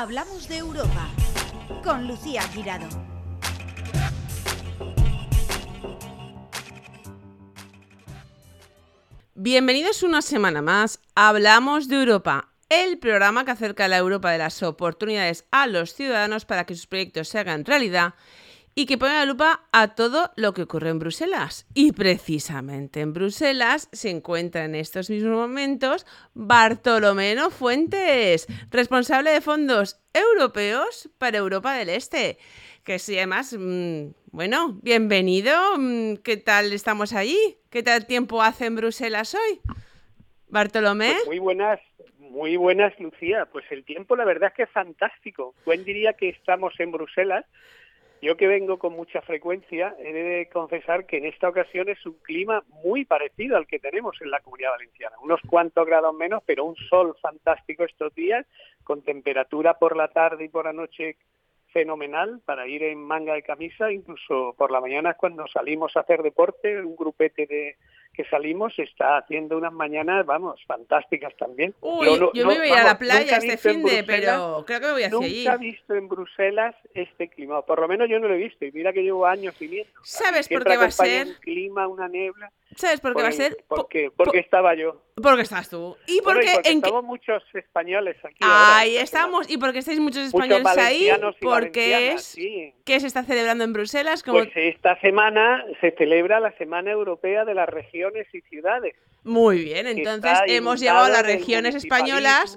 Hablamos de Europa con Lucía Girado. Bienvenidos una semana más a Hablamos de Europa, el programa que acerca la Europa de las oportunidades a los ciudadanos para que sus proyectos se hagan realidad y que pone la lupa a todo lo que ocurre en Bruselas. Y precisamente en Bruselas se encuentra en estos mismos momentos Bartolomeno Fuentes, responsable de fondos europeos para Europa del Este. Que sí, además, mm, bueno, bienvenido. Mm, ¿Qué tal estamos allí? ¿Qué tal tiempo hace en Bruselas hoy? Bartolomé. Pues muy buenas, muy buenas, Lucía. Pues el tiempo, la verdad es que es fantástico. ¿Quién diría que estamos en Bruselas? Yo que vengo con mucha frecuencia, he de confesar que en esta ocasión es un clima muy parecido al que tenemos en la Comunidad Valenciana. Unos cuantos grados menos, pero un sol fantástico estos días, con temperatura por la tarde y por la noche fenomenal para ir en manga de camisa, incluso por la mañana cuando salimos a hacer deporte, un grupete de que salimos está haciendo unas mañanas, vamos, fantásticas también. Uy, yo, me voy a la playa este fin de, pero creo que me voy hacia nunca allí. Nunca he visto en Bruselas este clima, por lo menos yo no lo he visto, y mira que llevo años viviendo. ¿Sabes por qué va a ser? Un clima, una niebla. ¿Sabes por qué va a ser? Porque, porque estaba yo. Porque estás tú. Y porque, bueno, y porque en estamos muchos españoles aquí. Ahí ahora, estamos. Y porque estáis muchos españoles ahí. Porque es. Sí. ¿Qué se está celebrando en Bruselas? Como... Pues esta semana se celebra la Semana Europea de las Regiones y Ciudades. Muy bien, entonces hemos llevado a las regiones españolas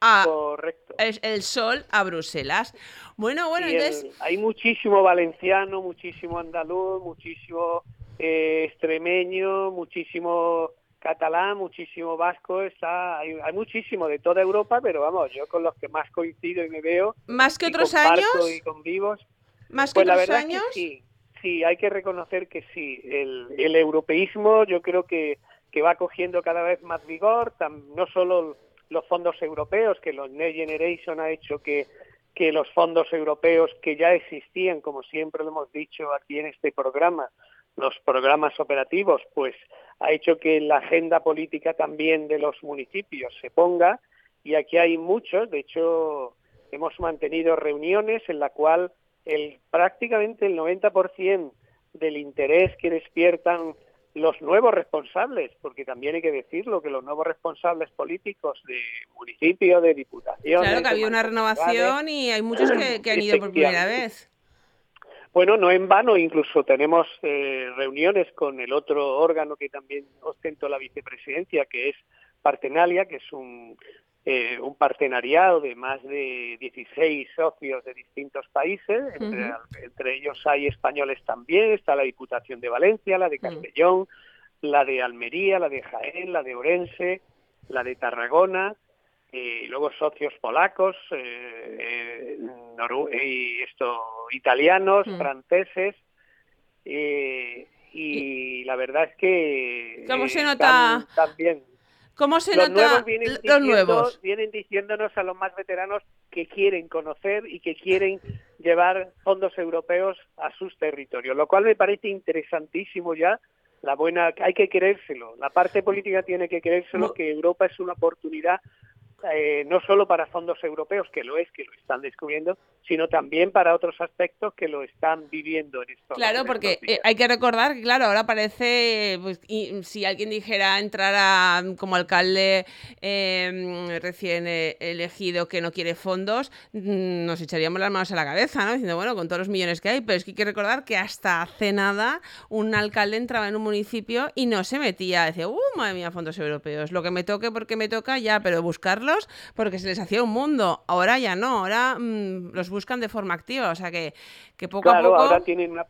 a Correcto. el sol a Bruselas. Bueno, bueno, entonces. Hay muchísimo valenciano, muchísimo andaluz, muchísimo eh, extremeño, muchísimo catalán, muchísimo vasco, está hay, hay, muchísimo de toda Europa, pero vamos, yo con los que más coincido y me veo. ¿Más que otros años? Y convivos. ¿Más que pues otros la verdad años? Es que sí, sí, hay que reconocer que sí. El, el europeísmo yo creo que, va cogiendo cada vez más vigor, tam, no solo los fondos europeos, que los Next Generation ha hecho que, que los fondos europeos que ya existían, como siempre lo hemos dicho aquí en este programa, los programas operativos, pues ha hecho que la agenda política también de los municipios se ponga y aquí hay muchos, de hecho hemos mantenido reuniones en la cual el prácticamente el 90% del interés que despiertan los nuevos responsables, porque también hay que decirlo que los nuevos responsables políticos de municipio, de diputación. Claro que había una renovación y hay muchos que, que han ido por primera vez. Bueno, no en vano, incluso tenemos eh, reuniones con el otro órgano que también ostento la vicepresidencia, que es Partenalia, que es un, eh, un partenariado de más de 16 socios de distintos países, entre, uh -huh. entre, ellos hay españoles también, está la Diputación de Valencia, la de Castellón, uh -huh. la de Almería, la de Jaén, la de Orense, la de Tarragona, y luego socios polacos eh, eh, y esto italianos, franceses eh, y, y, la verdad es que cómo se nota también cómo se los nota nuevos vienen los nuevos vienen diciéndonos a los más veteranos que quieren conocer y que quieren llevar fondos europeos a sus territorios, lo cual me parece interesantísimo ya la buena hay que creérselo, la parte política tiene que creérselo no. que Europa es una oportunidad eh, no solo para fondos europeos, que lo es, que lo están descubriendo, sino también para otros aspectos que lo están viviendo en estos Claro, en porque estos eh, hay que recordar que, claro, ahora parece, pues, y, si alguien dijera entrar a, como alcalde eh, recién elegido que no quiere fondos, mm, nos echaríamos las manos a la cabeza, ¿no? Diciendo, bueno, con todos los millones que hay, pero es que hay que recordar que hasta hace nada un alcalde entraba en un municipio y no se metía, decía, uh, madre mía, fondos europeos, lo que me toque porque me toca ya, pero buscarlo porque se les hacía un mundo. Ahora ya no, ahora mmm, los buscan de forma activa, o sea que, que poco claro, a poco... ahora tienen una,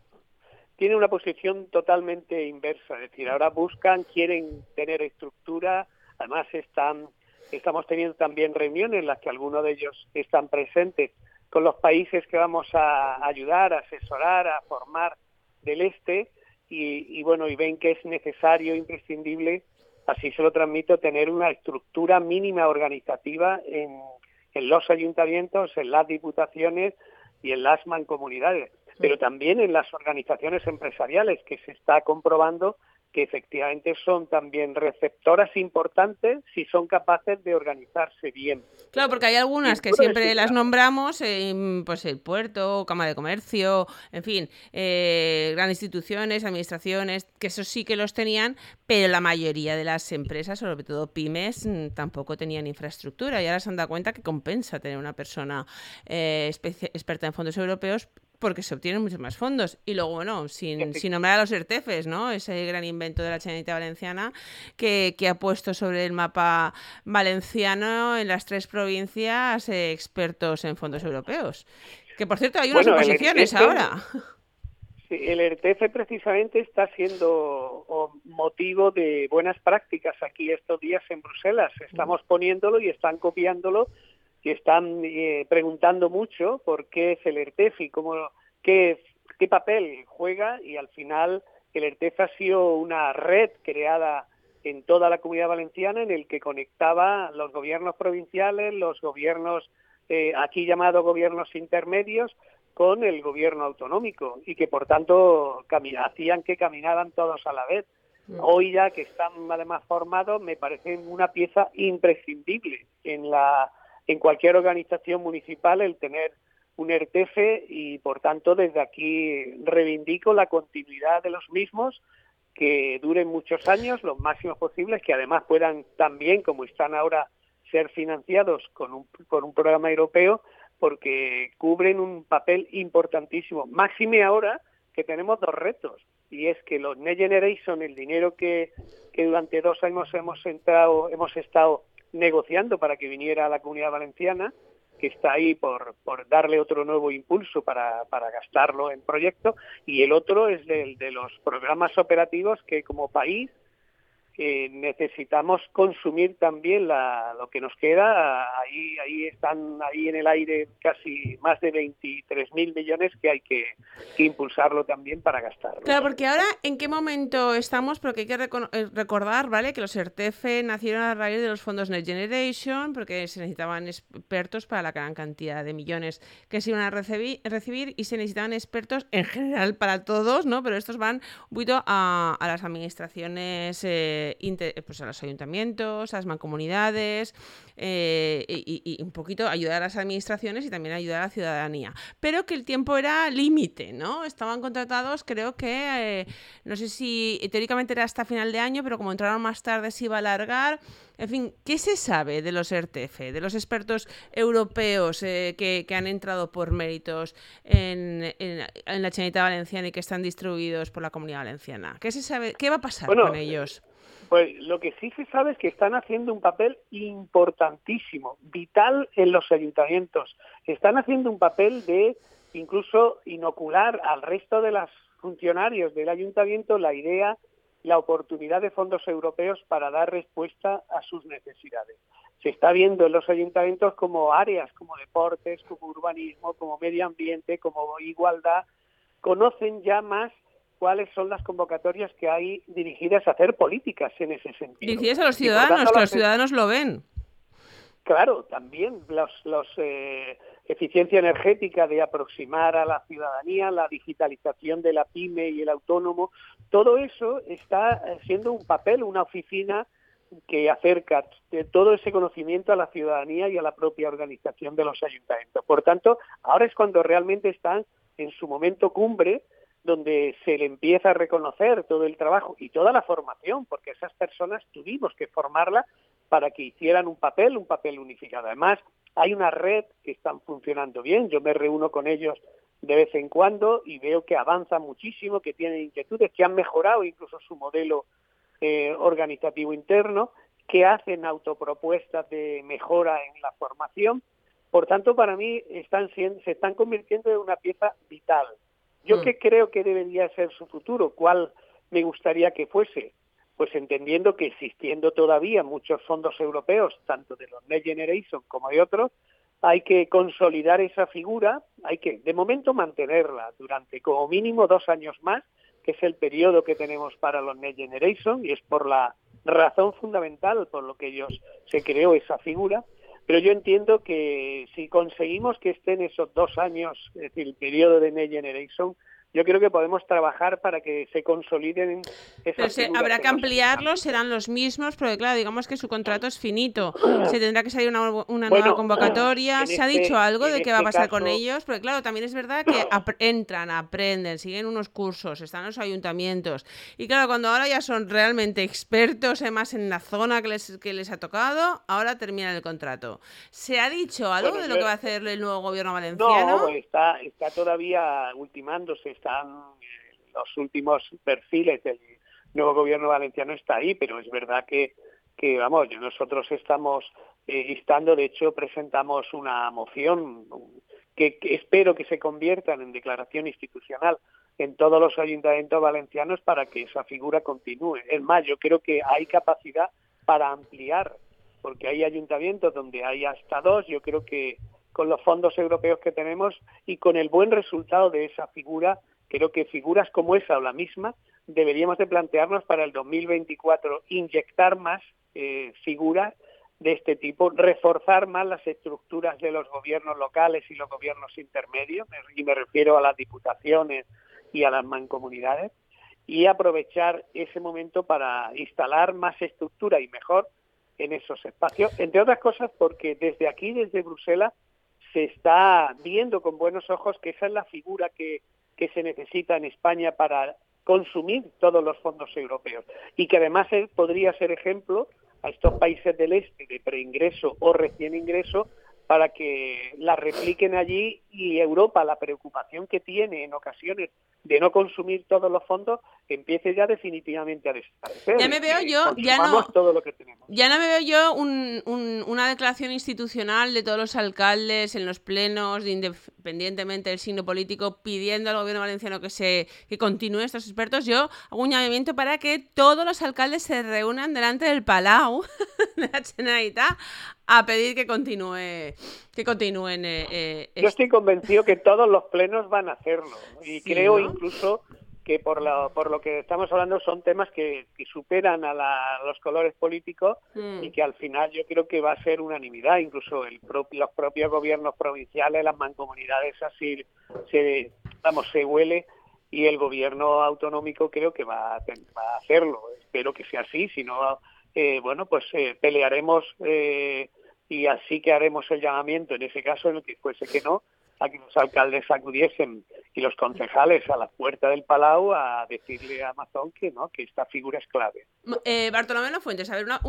tienen una posición totalmente inversa, es decir, ahora buscan, quieren tener estructura, además están, estamos teniendo también reuniones en las que algunos de ellos están presentes con los países que vamos a ayudar, a asesorar, a formar del este, y, y bueno, y ven que es necesario, imprescindible, así se lo transmito, tener una estructura mínima organizativa en, en, los ayuntamientos, en las diputaciones y en las mancomunidades, pero también en las organizaciones empresariales, que se está comprobando que efectivamente son también receptoras importantes si son capaces de organizarse bien. Claro, porque hay algunas que siempre las nombramos, pues el puerto, Cámara de Comercio, en fin, eh, grandes instituciones, administraciones, que eso sí que los tenían, pero la mayoría de las empresas, sobre todo pymes, mm, tampoco tenían infraestructura y ahora se han dado cuenta que compensa tener una persona eh, experta en fondos europeos porque se obtienen muchos más fondos. Y luego, bueno, sin, sin nombrar a los ERTEFES, ¿no? Ese gran invento de la Chanita Valenciana que, ha puesto sobre el mapa valenciano en las tres provincias eh, expertos en fondos europeos. Que, por cierto, hay unas oposiciones ahora. Sí, el ERTEFE precisamente está siendo motivo de buenas prácticas aquí estos días en Bruselas. Estamos poniéndolo y están copiándolo que están eh, preguntando mucho por qué es el ERTEF y cómo, qué, qué papel juega y al final el ERTEF ha sido una red creada en toda la comunidad valenciana en el que conectaba los gobiernos provinciales, los gobiernos eh, aquí llamados gobiernos intermedios con el gobierno autonómico y que por tanto hacían que caminaban todos a la vez. Mm. Hoy ya que están además formados me parece una pieza imprescindible en la en cualquier organización municipal el tener un ERTF y por tanto desde aquí reivindico la continuidad de los mismos que duren muchos años, los máximos posibles, que además puedan también, como están ahora, ser financiados con un, con un programa europeo, porque cubren un papel importantísimo. Máxime ahora que tenemos dos retos, y es que los Next Generation, el dinero que, que durante dos años hemos, entrado, hemos estado negociando para que viniera la comunidad valenciana, que está ahí por, por darle otro nuevo impulso para, para gastarlo en proyectos, y el otro es del de los programas operativos que como país necesitamos consumir también la, lo que nos queda. Ahí, ahí están ahí en el aire casi más de 23 mil millones que hay que, impulsarlo también para gastarlo. Claro, porque ahora en qué momento estamos, porque hay que eh, recordar, ¿vale? Que los ERTF nacieron a raíz de los fondos Next Generation, porque se necesitaban expertos para la gran cantidad de millones que se iban a recibir, recibir y se necesitaban expertos en general para todos, ¿no? Pero estos van un poquito a, a las administraciones. Eh, pues a los ayuntamientos, a las mancomunidades eh, y, un poquito ayudar a las administraciones y también ayudar a la ciudadanía. Pero que el tiempo era límite, ¿no? Estaban contratados, creo que, eh, no sé si teóricamente era hasta final de año, pero como entraron más tarde se iba a alargar. En fin, ¿qué se sabe de los RTF, de los expertos europeos eh, que, han entrado por méritos en, la Chanita Valenciana y que están distribuidos por la Comunidad Valenciana? ¿Qué se sabe? ¿Qué va a pasar con ellos? Pues lo que sí se sabe es que están haciendo un papel importantísimo, vital en los ayuntamientos. Están haciendo un papel de incluso inocular al resto de los funcionarios del ayuntamiento la idea, la oportunidad de fondos europeos para dar respuesta a sus necesidades. Se está viendo en los ayuntamientos como áreas como deportes, como urbanismo, como medio ambiente, como igualdad, conocen ya más cuáles son las convocatorias que hay dirigidas a hacer políticas en ese sentido. Dirigidas a los ciudadanos, que los ciudadanos lo ven. Claro, también los, los eh, eficiencia energética de aproximar a la ciudadanía, la digitalización de la pyme y el autónomo, todo eso está siendo un papel, una oficina que acerca todo ese conocimiento a la ciudadanía y a la propia organización de los ayuntamientos. Por tanto, ahora es cuando realmente están en su momento cumbre donde se le empieza a reconocer todo el trabajo y toda la formación, porque esas personas tuvimos que formarla para que hicieran un papel, un papel unificado. Además, hay una red que están funcionando bien, yo me reúno con ellos de vez en cuando y veo que avanzan muchísimo, que tienen inquietudes, que han mejorado incluso su modelo eh, organizativo interno, que hacen autopropuestas de mejora en la formación. Por tanto, para mí están se están convirtiendo en una pieza vital ¿Yo mm. qué creo que debería ser su futuro? ¿Cuál me gustaría que fuese? Pues entendiendo que existiendo todavía muchos fondos europeos, tanto de los Next Generation como de otros, hay que consolidar esa figura, hay que de momento mantenerla durante como mínimo dos años más, que es el periodo que tenemos para los Next Generation, y es por la razón fundamental por lo que ellos se creó esa figura, pero yo entiendo que si conseguimos que estén esos dos años, es decir, el periodo de Next Generation, yo creo que podemos trabajar para que se consoliden esas Pero habrá que ampliarlos, serán los mismos, porque claro, digamos que su contrato es finito. Se tendrá que salir una, nueva convocatoria. ¿Se ha este dicho algo de qué va a este pasar con ellos? Porque claro, también es verdad que entran, aprenden, siguen unos cursos, están en los ayuntamientos. Y claro, cuando ahora ya son realmente expertos, además en la zona que les, que les ha tocado, ahora terminan el contrato. ¿Se ha dicho algo de lo que va a hacer el nuevo gobierno valenciano? No, está, está todavía ultimándose están los últimos perfiles del nuevo gobierno valenciano está ahí, pero es verdad que, que vamos, nosotros estamos eh, instando, de hecho presentamos una moción que, espero que se conviertan en declaración institucional en todos los ayuntamientos valencianos para que esa figura continúe. Es más, yo creo que hay capacidad para ampliar, porque hay ayuntamientos donde hay hasta dos, yo creo que con los fondos europeos que tenemos y con el buen resultado de esa figura Creo que figuras como esa o la misma deberíamos de plantearnos para el 2024 inyectar más eh, figuras de este tipo, reforzar más las estructuras de los gobiernos locales y los gobiernos intermedios, y me refiero a las diputaciones y a las mancomunidades, y aprovechar ese momento para instalar más estructura y mejor en esos espacios, entre otras cosas porque desde aquí, desde Bruselas, se está viendo con buenos ojos que esa es la figura que que se necesita en España para consumir todos los fondos europeos. Y que además podría ser ejemplo a estos países del este de preingreso o recién ingreso para que la repliquen allí y Europa, la preocupación que tiene en ocasiones de no consumir todos los fondos, empiece ya definitivamente a desaparecer. Ya me veo yo, ya no, ya no me veo yo una declaración institucional de todos los alcaldes en los plenos, independientemente del signo político, pidiendo al gobierno valenciano que se que continúe estos expertos. Yo hago un llamamiento para que todos los alcaldes se reúnan delante del Palau de la Generalitat a pedir que continúe que continúen. Eh, eh, Yo estoy convencido que todos los plenos van a hacerlo y creo incluso que por lo, por lo que estamos hablando son temas que, superan a, los colores políticos mm. y que al final yo creo que va a ser unanimidad, incluso el los propios gobiernos provinciales, las mancomunidades así se, vamos, se huele y el gobierno autonómico creo que va a, va a hacerlo. Espero que sea así, si no, eh, bueno, pues eh, pelearemos eh, y así que haremos el llamamiento en ese caso en el que fuese que no a que los alcaldes acudiesen y los concejales a la puerta del Palau a decirle a Amazon que no, que esta figura es clave. Eh, Bartolomé Fuentes, a ver, una,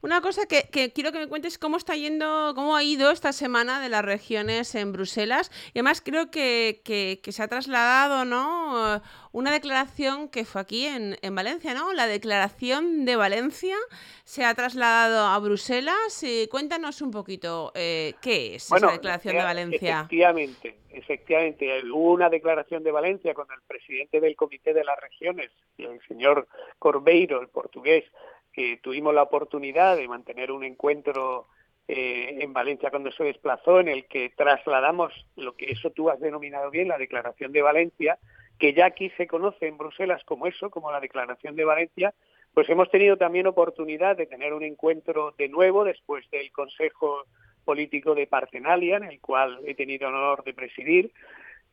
una cosa que, quiero que me cuentes cómo está yendo, cómo ha ido esta semana de las regiones en Bruselas. Y además creo que, que, se ha trasladado, ¿no? Una declaración que fue aquí en, en, Valencia, ¿no? La declaración de Valencia se ha trasladado a Bruselas. Y cuéntanos un poquito eh, qué es esa declaración de Valencia. Efectivamente, efectivamente, hubo una declaración de Valencia con el presidente del Comité de las Regiones, el señor Corbeiro, el portugués, que tuvimos la oportunidad de mantener un encuentro eh, en Valencia cuando se desplazó, en el que trasladamos lo que eso tú has denominado bien, la Declaración de Valencia, que ya aquí se conoce en Bruselas como eso, como la Declaración de Valencia, pues hemos tenido también oportunidad de tener un encuentro de nuevo después del Consejo político de Partenalia, en el cual he tenido el honor de presidir.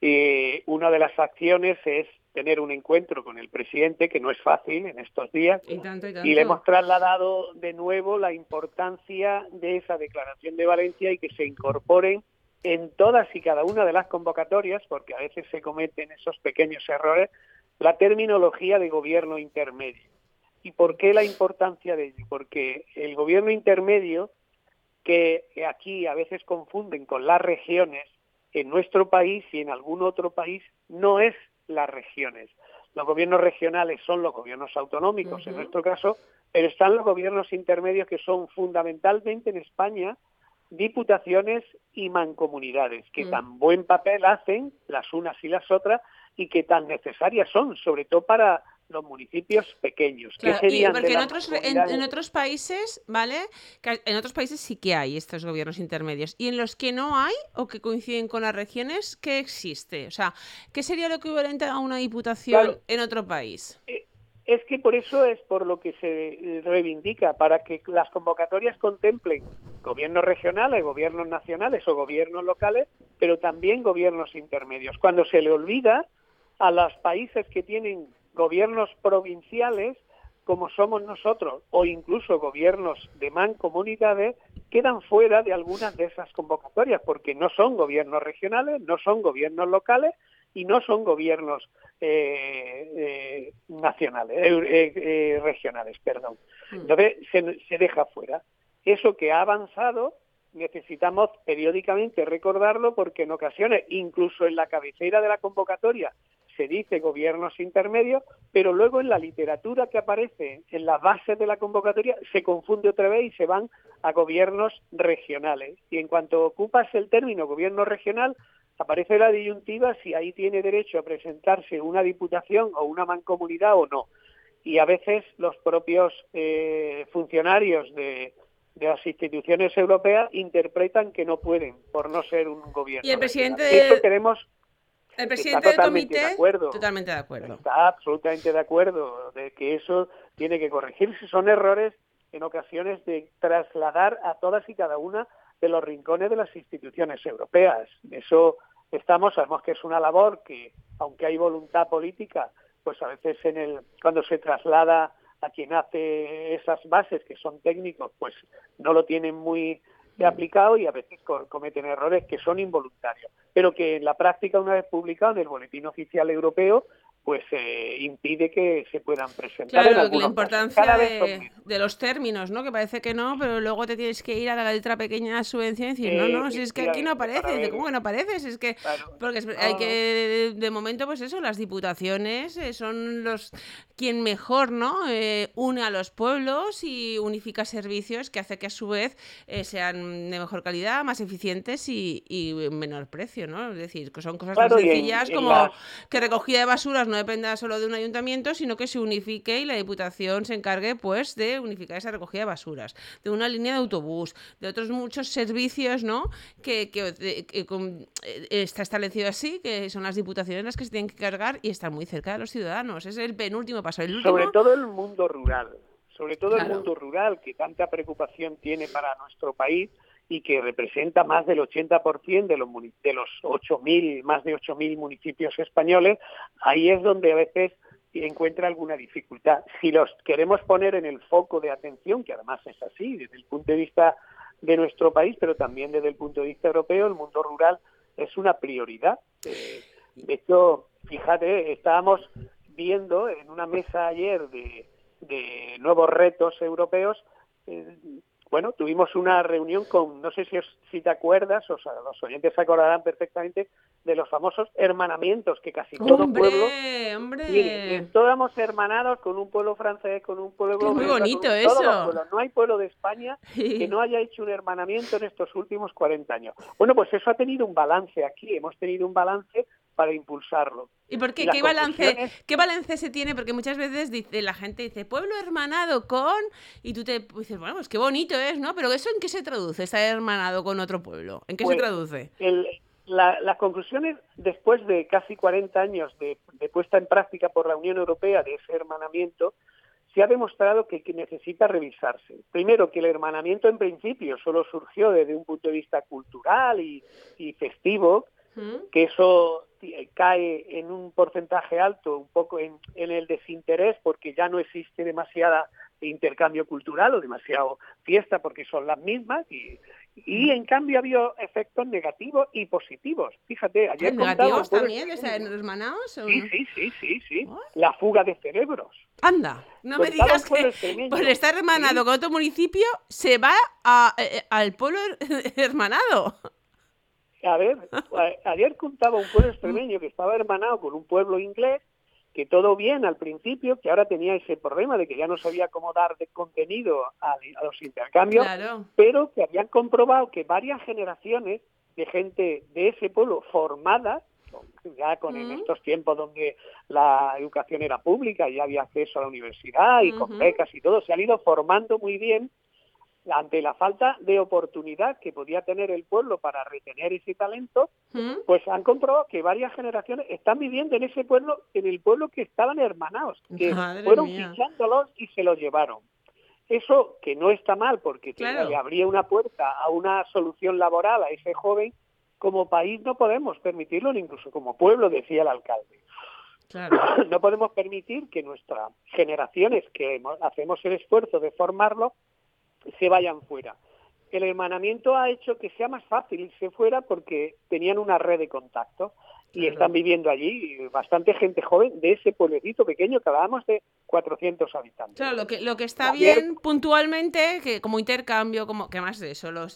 y una de las acciones es tener un encuentro con el presidente, que no es fácil en estos días, y, le hemos trasladado de nuevo la importancia de esa declaración de Valencia y que se incorporen en todas y cada una de las convocatorias, porque a veces se cometen esos pequeños errores, la terminología de gobierno intermedio. ¿Y por qué la importancia de ello? Porque el gobierno intermedio que aquí a veces confunden con las regiones, en nuestro país y en algún otro país no es las regiones. Los gobiernos regionales son los gobiernos autonómicos, en nuestro caso, pero están los gobiernos intermedios que son fundamentalmente en España diputaciones y mancomunidades, que mm. tan buen papel hacen las unas y las otras y que tan necesarias son, sobre todo para los municipios pequeños. serían porque en otros, en, otros países, ¿vale? En otros países sí que hay estos gobiernos intermedios. Y en los que no hay o que coinciden con las regiones, ¿qué existe? O sea, ¿qué sería lo equivalente a una diputación en otro país? Eh, es que por eso es por lo que se reivindica, para que las convocatorias contemplen gobiernos regionales, gobiernos nacionales o gobiernos locales, pero también gobiernos intermedios. Cuando se le olvida a los países que tienen gobiernos provinciales, como somos nosotros, o incluso gobiernos de mancomunidades, quedan fuera de algunas de esas convocatorias, porque no son gobiernos regionales, no son gobiernos locales y no son gobiernos eh, eh, nacionales, eh, regionales, perdón. Mm. Entonces se, se deja fuera. Eso que ha avanzado necesitamos periódicamente recordarlo porque en ocasiones, incluso en la cabecera de la convocatoria, se dice gobiernos intermedios, pero luego en la literatura que aparece en las bases de la convocatoria se confunde otra vez y se van a gobiernos regionales. Y en cuanto ocupas el término gobierno regional, aparece la disyuntiva si ahí tiene derecho a presentarse una diputación o una mancomunidad o no. Y a veces los propios eh, funcionarios de, de las instituciones europeas interpretan que no pueden por no ser un gobierno. Y el presidente de... queremos el presidente del comité de acuerdo, totalmente de acuerdo. Está absolutamente de acuerdo de que eso tiene que corregirse. Son errores en ocasiones de trasladar a todas y cada una de los rincones de las instituciones europeas. Eso estamos, sabemos que es una labor que, aunque hay voluntad política, pues a veces en el cuando se traslada a quien hace esas bases que son técnicos, pues no lo tienen muy aplicado y a veces cometen errores que son involuntarios, pero que en la práctica, una vez publicado en el Boletín Oficial Europeo, pues eh, impide que se puedan presentar. Claro, la importancia de, los términos, ¿no? Que parece que no, pero luego te tienes que ir a la letra pequeña subvención y decir, no, no, si es que aquí no aparece, ¿cómo que no aparece? es que, porque hay que, de, momento, pues eso, las diputaciones eh, son los quien mejor, ¿no? Eh, une a los pueblos y unifica servicios que hace que a su vez sean de mejor calidad, más eficientes y, menor precio, ¿no? Es decir, que son cosas tan sencillas como que recogida de basuras no dependa solo de un ayuntamiento, sino que se unifique y la Diputación se encargue pues de unificar esa recogida de basuras, de una línea de autobús, de otros muchos servicios, ¿no? Que, eh, está establecido así, que son las diputaciones las que se tienen que cargar y están muy cerca de los ciudadanos. Es el penúltimo paso. El Sobre todo el mundo rural, sobre todo el mundo rural que tanta preocupación tiene para nuestro país y que representa más del 80% de los, de los 8.000, más de 8.000 municipios españoles, ahí es donde a veces encuentra alguna dificultad. Si los queremos poner en el foco de atención, que además es así desde el punto de vista de nuestro país, pero también desde el punto de vista europeo, el mundo rural es una prioridad. Eh, de hecho, fíjate, estábamos viendo en una mesa ayer de, nuevos retos europeos eh, bueno, tuvimos una reunión con, no sé si, si te acuerdas, o sea, los oyentes se acordarán perfectamente de los famosos hermanamientos que casi todo pueblo hombre. todos hemos hermanados con un pueblo francés, con un pueblo global, muy bonito eso. No hay pueblo de España que no haya hecho un hermanamiento en estos últimos 40 años. Bueno, pues eso ha tenido un balance aquí, hemos tenido un balance para impulsarlo. ¿Y por qué? ¿Qué balance, ¿Qué balance se tiene? Porque muchas veces dice, la gente dice, pueblo hermanado con... Y tú te dices, bueno, pues qué bonito es, ¿no? Pero ¿eso en qué se traduce, estar hermanado con otro pueblo? ¿En qué se pues, traduce? las conclusiones, después de casi 40 años de, puesta en práctica por la Unión Europea de ese hermanamiento, se ha demostrado que, necesita revisarse. Primero, que el hermanamiento en principio solo surgió desde un punto de vista cultural y, festivo, que eso cae en un porcentaje alto, un poco en, el desinterés, porque ya no existe demasiada intercambio cultural o demasiado fiesta porque son las mismas y, y en cambio ha habido efectos negativos y positivos. Fíjate, ayer ¿Negativos también? hermanados? Sí, sí, sí, sí, sí. La fuga de cerebros. Anda, no me digas que por estar hermanado con otro municipio se va a, eh, al pueblo hermanado. A ver, ayer contaba un pueblo extremeño que estaba hermanado con un pueblo inglés, que todo bien al principio, que ahora tenía ese problema de que ya no sabía cómo dar de contenido a, los intercambios, pero que habían comprobado que varias generaciones de gente de ese pueblo formada, ya con en estos tiempos donde la educación era pública y había acceso a la universidad y con becas y todo, se han ido formando muy bien ante la falta de oportunidad que podía tener el pueblo para retener ese talento, pues han comprobado que varias generaciones están viviendo en ese pueblo, en el pueblo que estaban hermanados, que fueron fichándolos y se los llevaron. Eso que no está mal porque le abría una puerta a una solución laboral a ese joven, como país no podemos permitirlo, ni incluso como pueblo, decía el alcalde. No podemos permitir que nuestras generaciones que hacemos el esfuerzo de formarlo se vayan fuera. El hermanamiento ha hecho que sea más fácil irse fuera porque tenían una red de contacto y están viviendo allí bastante gente joven de ese pueblecito pequeño que hablábamos de 400 habitantes. Claro, lo que, lo que está bien puntualmente, que como intercambio, como que más de eso, lo,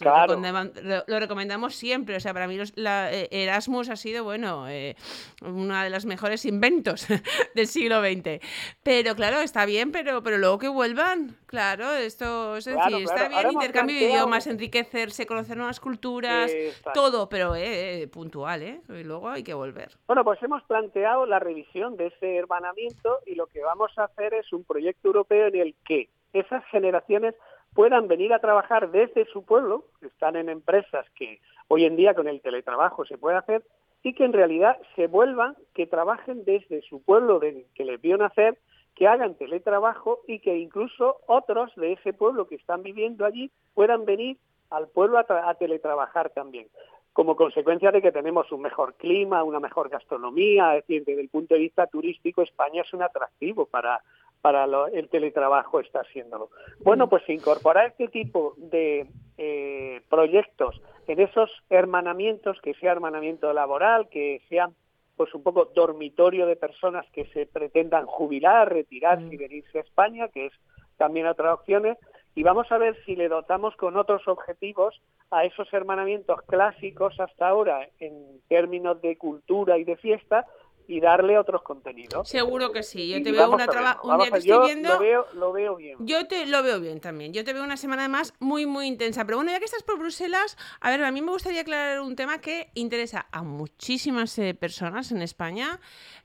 recomendamos siempre. O sea, para mí la, eh, Erasmus ha sido, bueno, eh, una de los mejores inventos del siglo XX. Pero claro, está bien, pero, pero luego que vuelvan, claro, esto es decir, está bien intercambio de idiomas, enriquecerse, conocer nuevas culturas, todo, pero eh, puntual, ¿eh? Y luego hay que volver. Bueno, pues hemos planteado la revisión de ese hermanamiento y lo que vamos a hacer es un proyecto europeo en el que esas generaciones puedan venir a trabajar desde su pueblo, están en empresas que hoy en día con el teletrabajo se puede hacer, y que en realidad se vuelvan, que trabajen desde su pueblo de, que les vio nacer, que hagan teletrabajo y que incluso otros de ese pueblo que están viviendo allí puedan venir al pueblo a teletrabajar también como consecuencia de que tenemos un mejor clima, una mejor gastronomía, es decir, desde el punto de vista turístico España es un atractivo para, para el teletrabajo, está haciéndolo. Bueno, pues incorporar este tipo de eh, proyectos en esos hermanamientos, que sea hermanamiento laboral, que sean pues un poco dormitorio de personas que se pretendan jubilar, retirarse y venirse a España, que es también otra opción, y vamos a ver si le dotamos con otros objetivos a esos hermanamientos clásicos hasta ahora en términos de cultura y de fiesta y darle otros contenidos. Seguro que sí. Yo te veo una traba... un día que estoy viendo. Lo veo, lo veo bien. Yo te lo veo bien también. Yo te veo una semana más muy, muy intensa. Pero bueno, ya que estás por Bruselas, a ver, a mí me gustaría aclarar un tema que interesa a muchísimas eh, personas en España.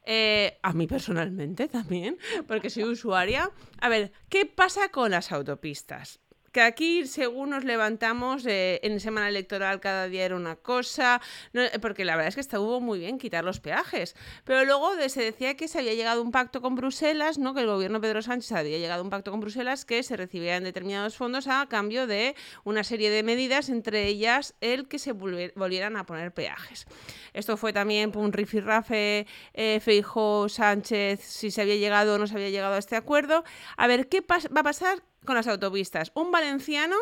Eh, a mí personalmente también, porque soy usuaria. A ver, ¿qué pasa con las autopistas? Que aquí según nos levantamos eh, en semana electoral cada día era una cosa, porque la verdad es que estuvo muy bien quitar los peajes, pero luego se decía que se había llegado un pacto con Bruselas, ¿no? que el gobierno Pedro Sánchez había llegado a un pacto con Bruselas que se recibían determinados fondos a cambio de una serie de medidas, entre ellas el que se volvieran a poner peajes. Esto fue también un rifirrafe, eh, Feijo, Sánchez, si se había llegado o no se había llegado a este acuerdo. A ver, ¿qué va a pasar con las autopistas. Un valenciano,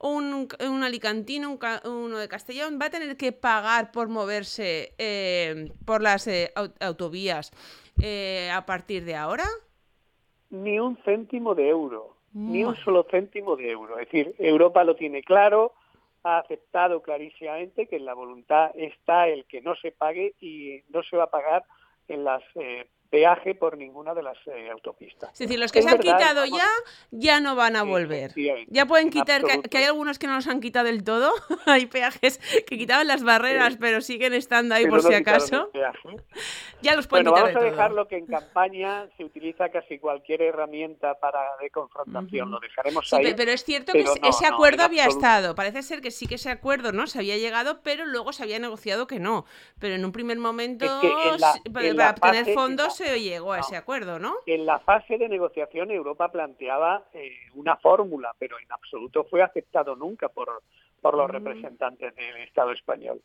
un, un alicantino, uno de Castellón va a tener que pagar por moverse eh, por las eh, autovías eh, a partir de ahora. Ni un céntimo de euro, ni un solo céntimo de euro. Es decir, Europa lo tiene claro, ha aceptado clarísimamente que en la voluntad está el que no se pague y no se va a pagar en las peaje por ninguna de las eh, autopistas. Es decir, los que se han quitado ya, ya no van a volver. Ya pueden quitar, que, hay algunos que no los han quitado del todo. hay peajes que quitaban las barreras, pero siguen estando ahí por si acaso. ya los pueden bueno, quitar vamos a dejarlo que en campaña se utiliza casi cualquier herramienta para de confrontación. Lo dejaremos ahí. Pero es cierto que ese acuerdo había estado. Parece ser que sí que ese acuerdo no se había llegado, pero luego se había negociado que no. Pero en un primer momento, para obtener fondos llegó a ese acuerdo, ¿no? En la fase de negociación Europa planteaba eh, una fórmula, pero en absoluto fue aceptado nunca por, por los mm. representantes del Estado español.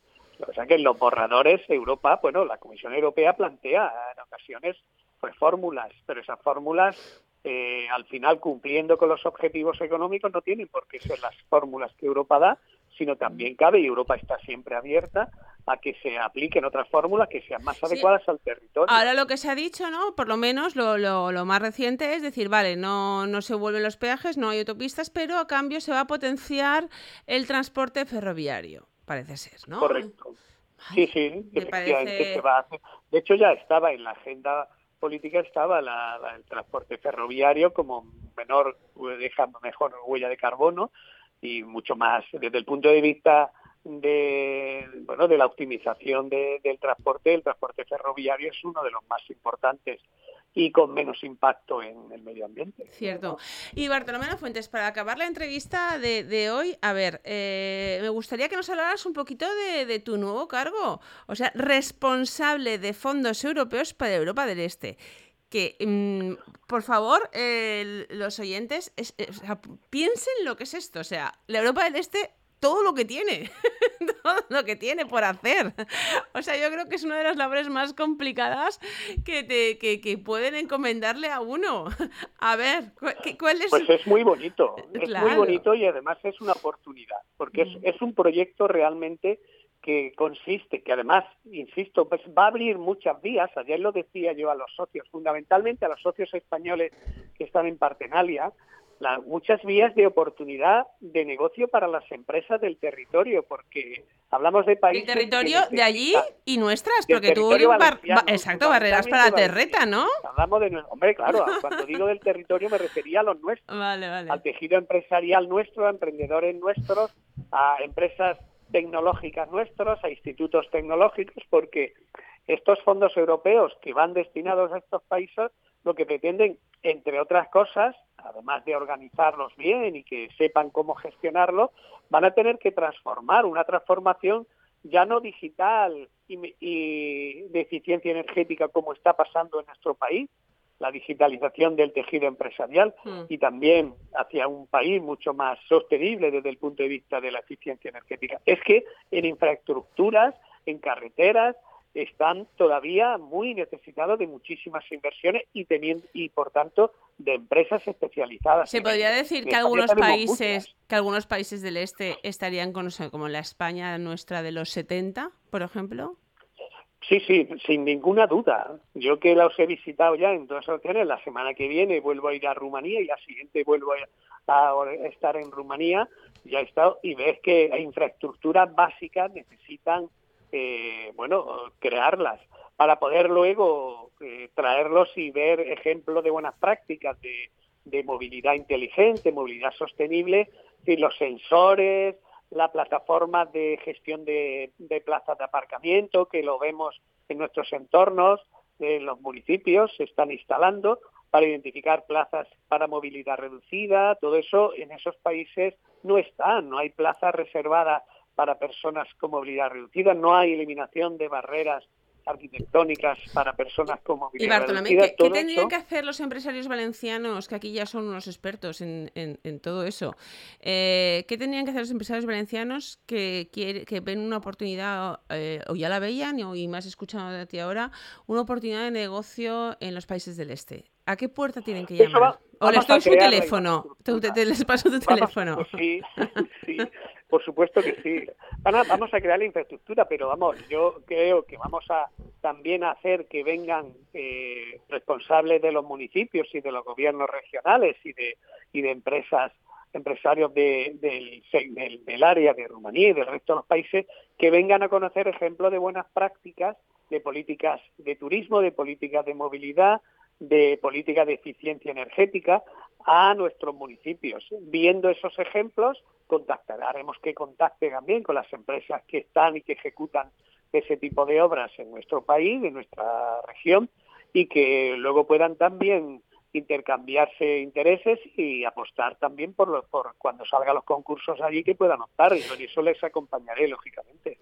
O sea que en los borradores Europa, bueno, la Comisión Europea plantea en ocasiones pues fórmulas, pero esas fórmulas eh, al final cumpliendo con los objetivos económicos no tienen por qué ser las fórmulas que Europa da, sino también cabe, y Europa está siempre abierta a que se apliquen otras fórmulas que sean más adecuadas al territorio. Ahora lo que se ha dicho, ¿no? Por lo menos lo, lo, más reciente es decir, vale, no, no se vuelven los peajes, no hay autopistas, pero a cambio se va a potenciar el transporte ferroviario, parece ser, ¿no? Correcto. sí, sí, efectivamente se va a hacer. De hecho ya estaba en la agenda política estaba el transporte ferroviario como menor, dejando mejor huella de carbono y mucho más desde el punto de vista de bueno de la optimización del transporte el transporte ferroviario es uno de los más importantes y con menos impacto en el medio ambiente. Cierto. Y Bartolomé Fuentes, para acabar la entrevista de, hoy, a ver, eh, me gustaría que nos hablaras un poquito de, tu nuevo cargo, o sea, responsable de fondos europeos para Europa del Este que, mm, por favor, los oyentes piensen lo que es esto. O sea, la Europa del Este todo lo que tiene, todo lo que tiene por hacer. O sea, yo creo que es una de las labores más complicadas que, te, que, pueden encomendarle a uno. A ver, ¿cuál es? Pues es muy bonito, es muy bonito y además es una oportunidad, porque es, mm. es un proyecto realmente que consiste, que además, insisto, pues va a abrir muchas vías, ayer lo decía yo a los socios, fundamentalmente a los socios españoles que están en Partenalia, muchas vías de oportunidad de negocio para las empresas del territorio, porque hablamos de países... El territorio de allí y nuestras, porque tú... exacto, barreras para la terreta, ¿no? Hablamos de... Hombre, claro, cuando digo del territorio me refería a los nuestros, al tejido empresarial nuestro, a emprendedores nuestros, a empresas tecnológicas nuestros, a institutos tecnológicos, porque estos fondos europeos que van destinados a estos países lo que pretenden, entre otras cosas, además de organizarlos bien y que sepan cómo gestionarlo, van a tener que transformar una transformación ya no digital y, de eficiencia energética como está pasando en nuestro país, la digitalización del tejido empresarial hmm. y también hacia un país mucho más sostenible desde el punto de vista de la eficiencia energética. Es que en infraestructuras, en carreteras, están todavía muy necesitados de muchísimas inversiones y teniendo y por tanto de empresas especializadas. Se podría decir que algunos países que algunos países del este estarían con como la España nuestra de los 70, por ejemplo. Sí, sí, sin ninguna duda. Yo que los he visitado ya en dos ocasiones, la semana que viene vuelvo a ir a Rumanía y la siguiente vuelvo a, estar en Rumanía, ya he estado, y ves que infraestructuras básicas necesitan eh, bueno, crearlas para poder luego eh, traerlos y ver ejemplos de buenas prácticas de, movilidad inteligente, movilidad sostenible, y los sensores, la plataforma de gestión de, plazas de aparcamiento, que lo vemos en nuestros entornos, en los municipios, se están instalando para identificar plazas para movilidad reducida, todo eso en esos países no está, no hay plazas reservadas para personas con movilidad reducida, no hay eliminación de barreras arquitectónicas para personas movilidad y Bartolomé. ¿qué, tendrían que hacer los empresarios valencianos, que aquí ya son unos expertos en, todo eso? Eh, ¿Qué tendrían que hacer los empresarios valencianos que, que ven una oportunidad, eh, o ya la veían, y más escuchado de ti ahora, una oportunidad de negocio en los países del este? ¿A qué puerta tienen que llamar? o les doy su teléfono. Te, les paso tu teléfono. sí, sí. Por supuesto que sí. Vamos a crear la infraestructura, pero vamos, yo creo que vamos a también hacer que vengan eh, responsables de los municipios y de los gobiernos regionales y de, y de empresas empresarios del, del, área de Rumanía y del resto de los países que vengan a conocer ejemplos de buenas prácticas de políticas de turismo, de políticas de movilidad, de políticas de eficiencia energética a nuestros municipios. Viendo esos ejemplos, contactaremos que contacten también con las empresas que están y que ejecutan ese tipo de obras en nuestro país, en nuestra región, y que luego puedan también intercambiarse intereses y apostar también por, por cuando salgan los concursos allí que puedan optar y por eso les acompañaré lógicamente.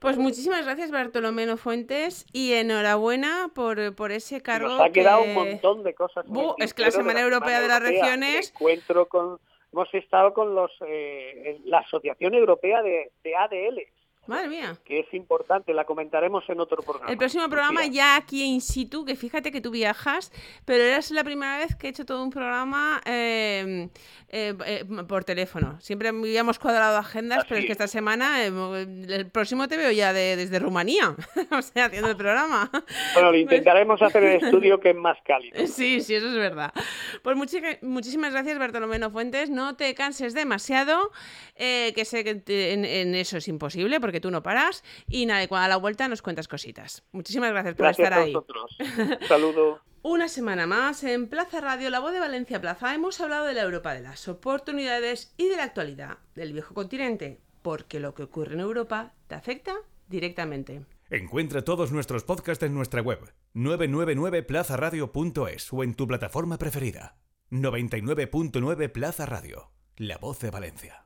Pues muchísimas gracias Bartolomé Fuentes y enhorabuena por, por ese cargo. Nos ha quedado un montón de cosas. es que la Semana Europea de, las Regiones. Encuentro con, hemos estado con los eh, la Asociación Europea de, de ADL Madre mía. Que es importante, la comentaremos en otro programa. El próximo programa ya aquí in situ, que fíjate que tú viajas, pero eres la primera vez que he hecho todo un programa em, eh, eh, por teléfono. Siempre habíamos cuadrado agendas, pero es que esta semana, em, el próximo te veo ya desde Rumanía, o sea, haciendo el programa. Bueno, lo intentaremos hacer el estudio que es más cálido. Sí, sí, eso es verdad. Pues muchísimas gracias, Bartolomé Fuentes. No te canses demasiado, eh, que sé que en, eso es imposible, porque tú no paras. Y nada, cuando a la vuelta nos cuentas cositas. Muchísimas gracias por estar ahí. Un saludo. Una semana más en Plaza Radio, la voz de Valencia Plaza, hemos hablado de la Europa, de las oportunidades y de la actualidad del viejo continente, porque lo que ocurre en Europa te afecta directamente. Encuentra todos nuestros podcasts en nuestra web 999plazaradio.es o en tu plataforma preferida. 99.9 Plaza Radio, la voz de Valencia.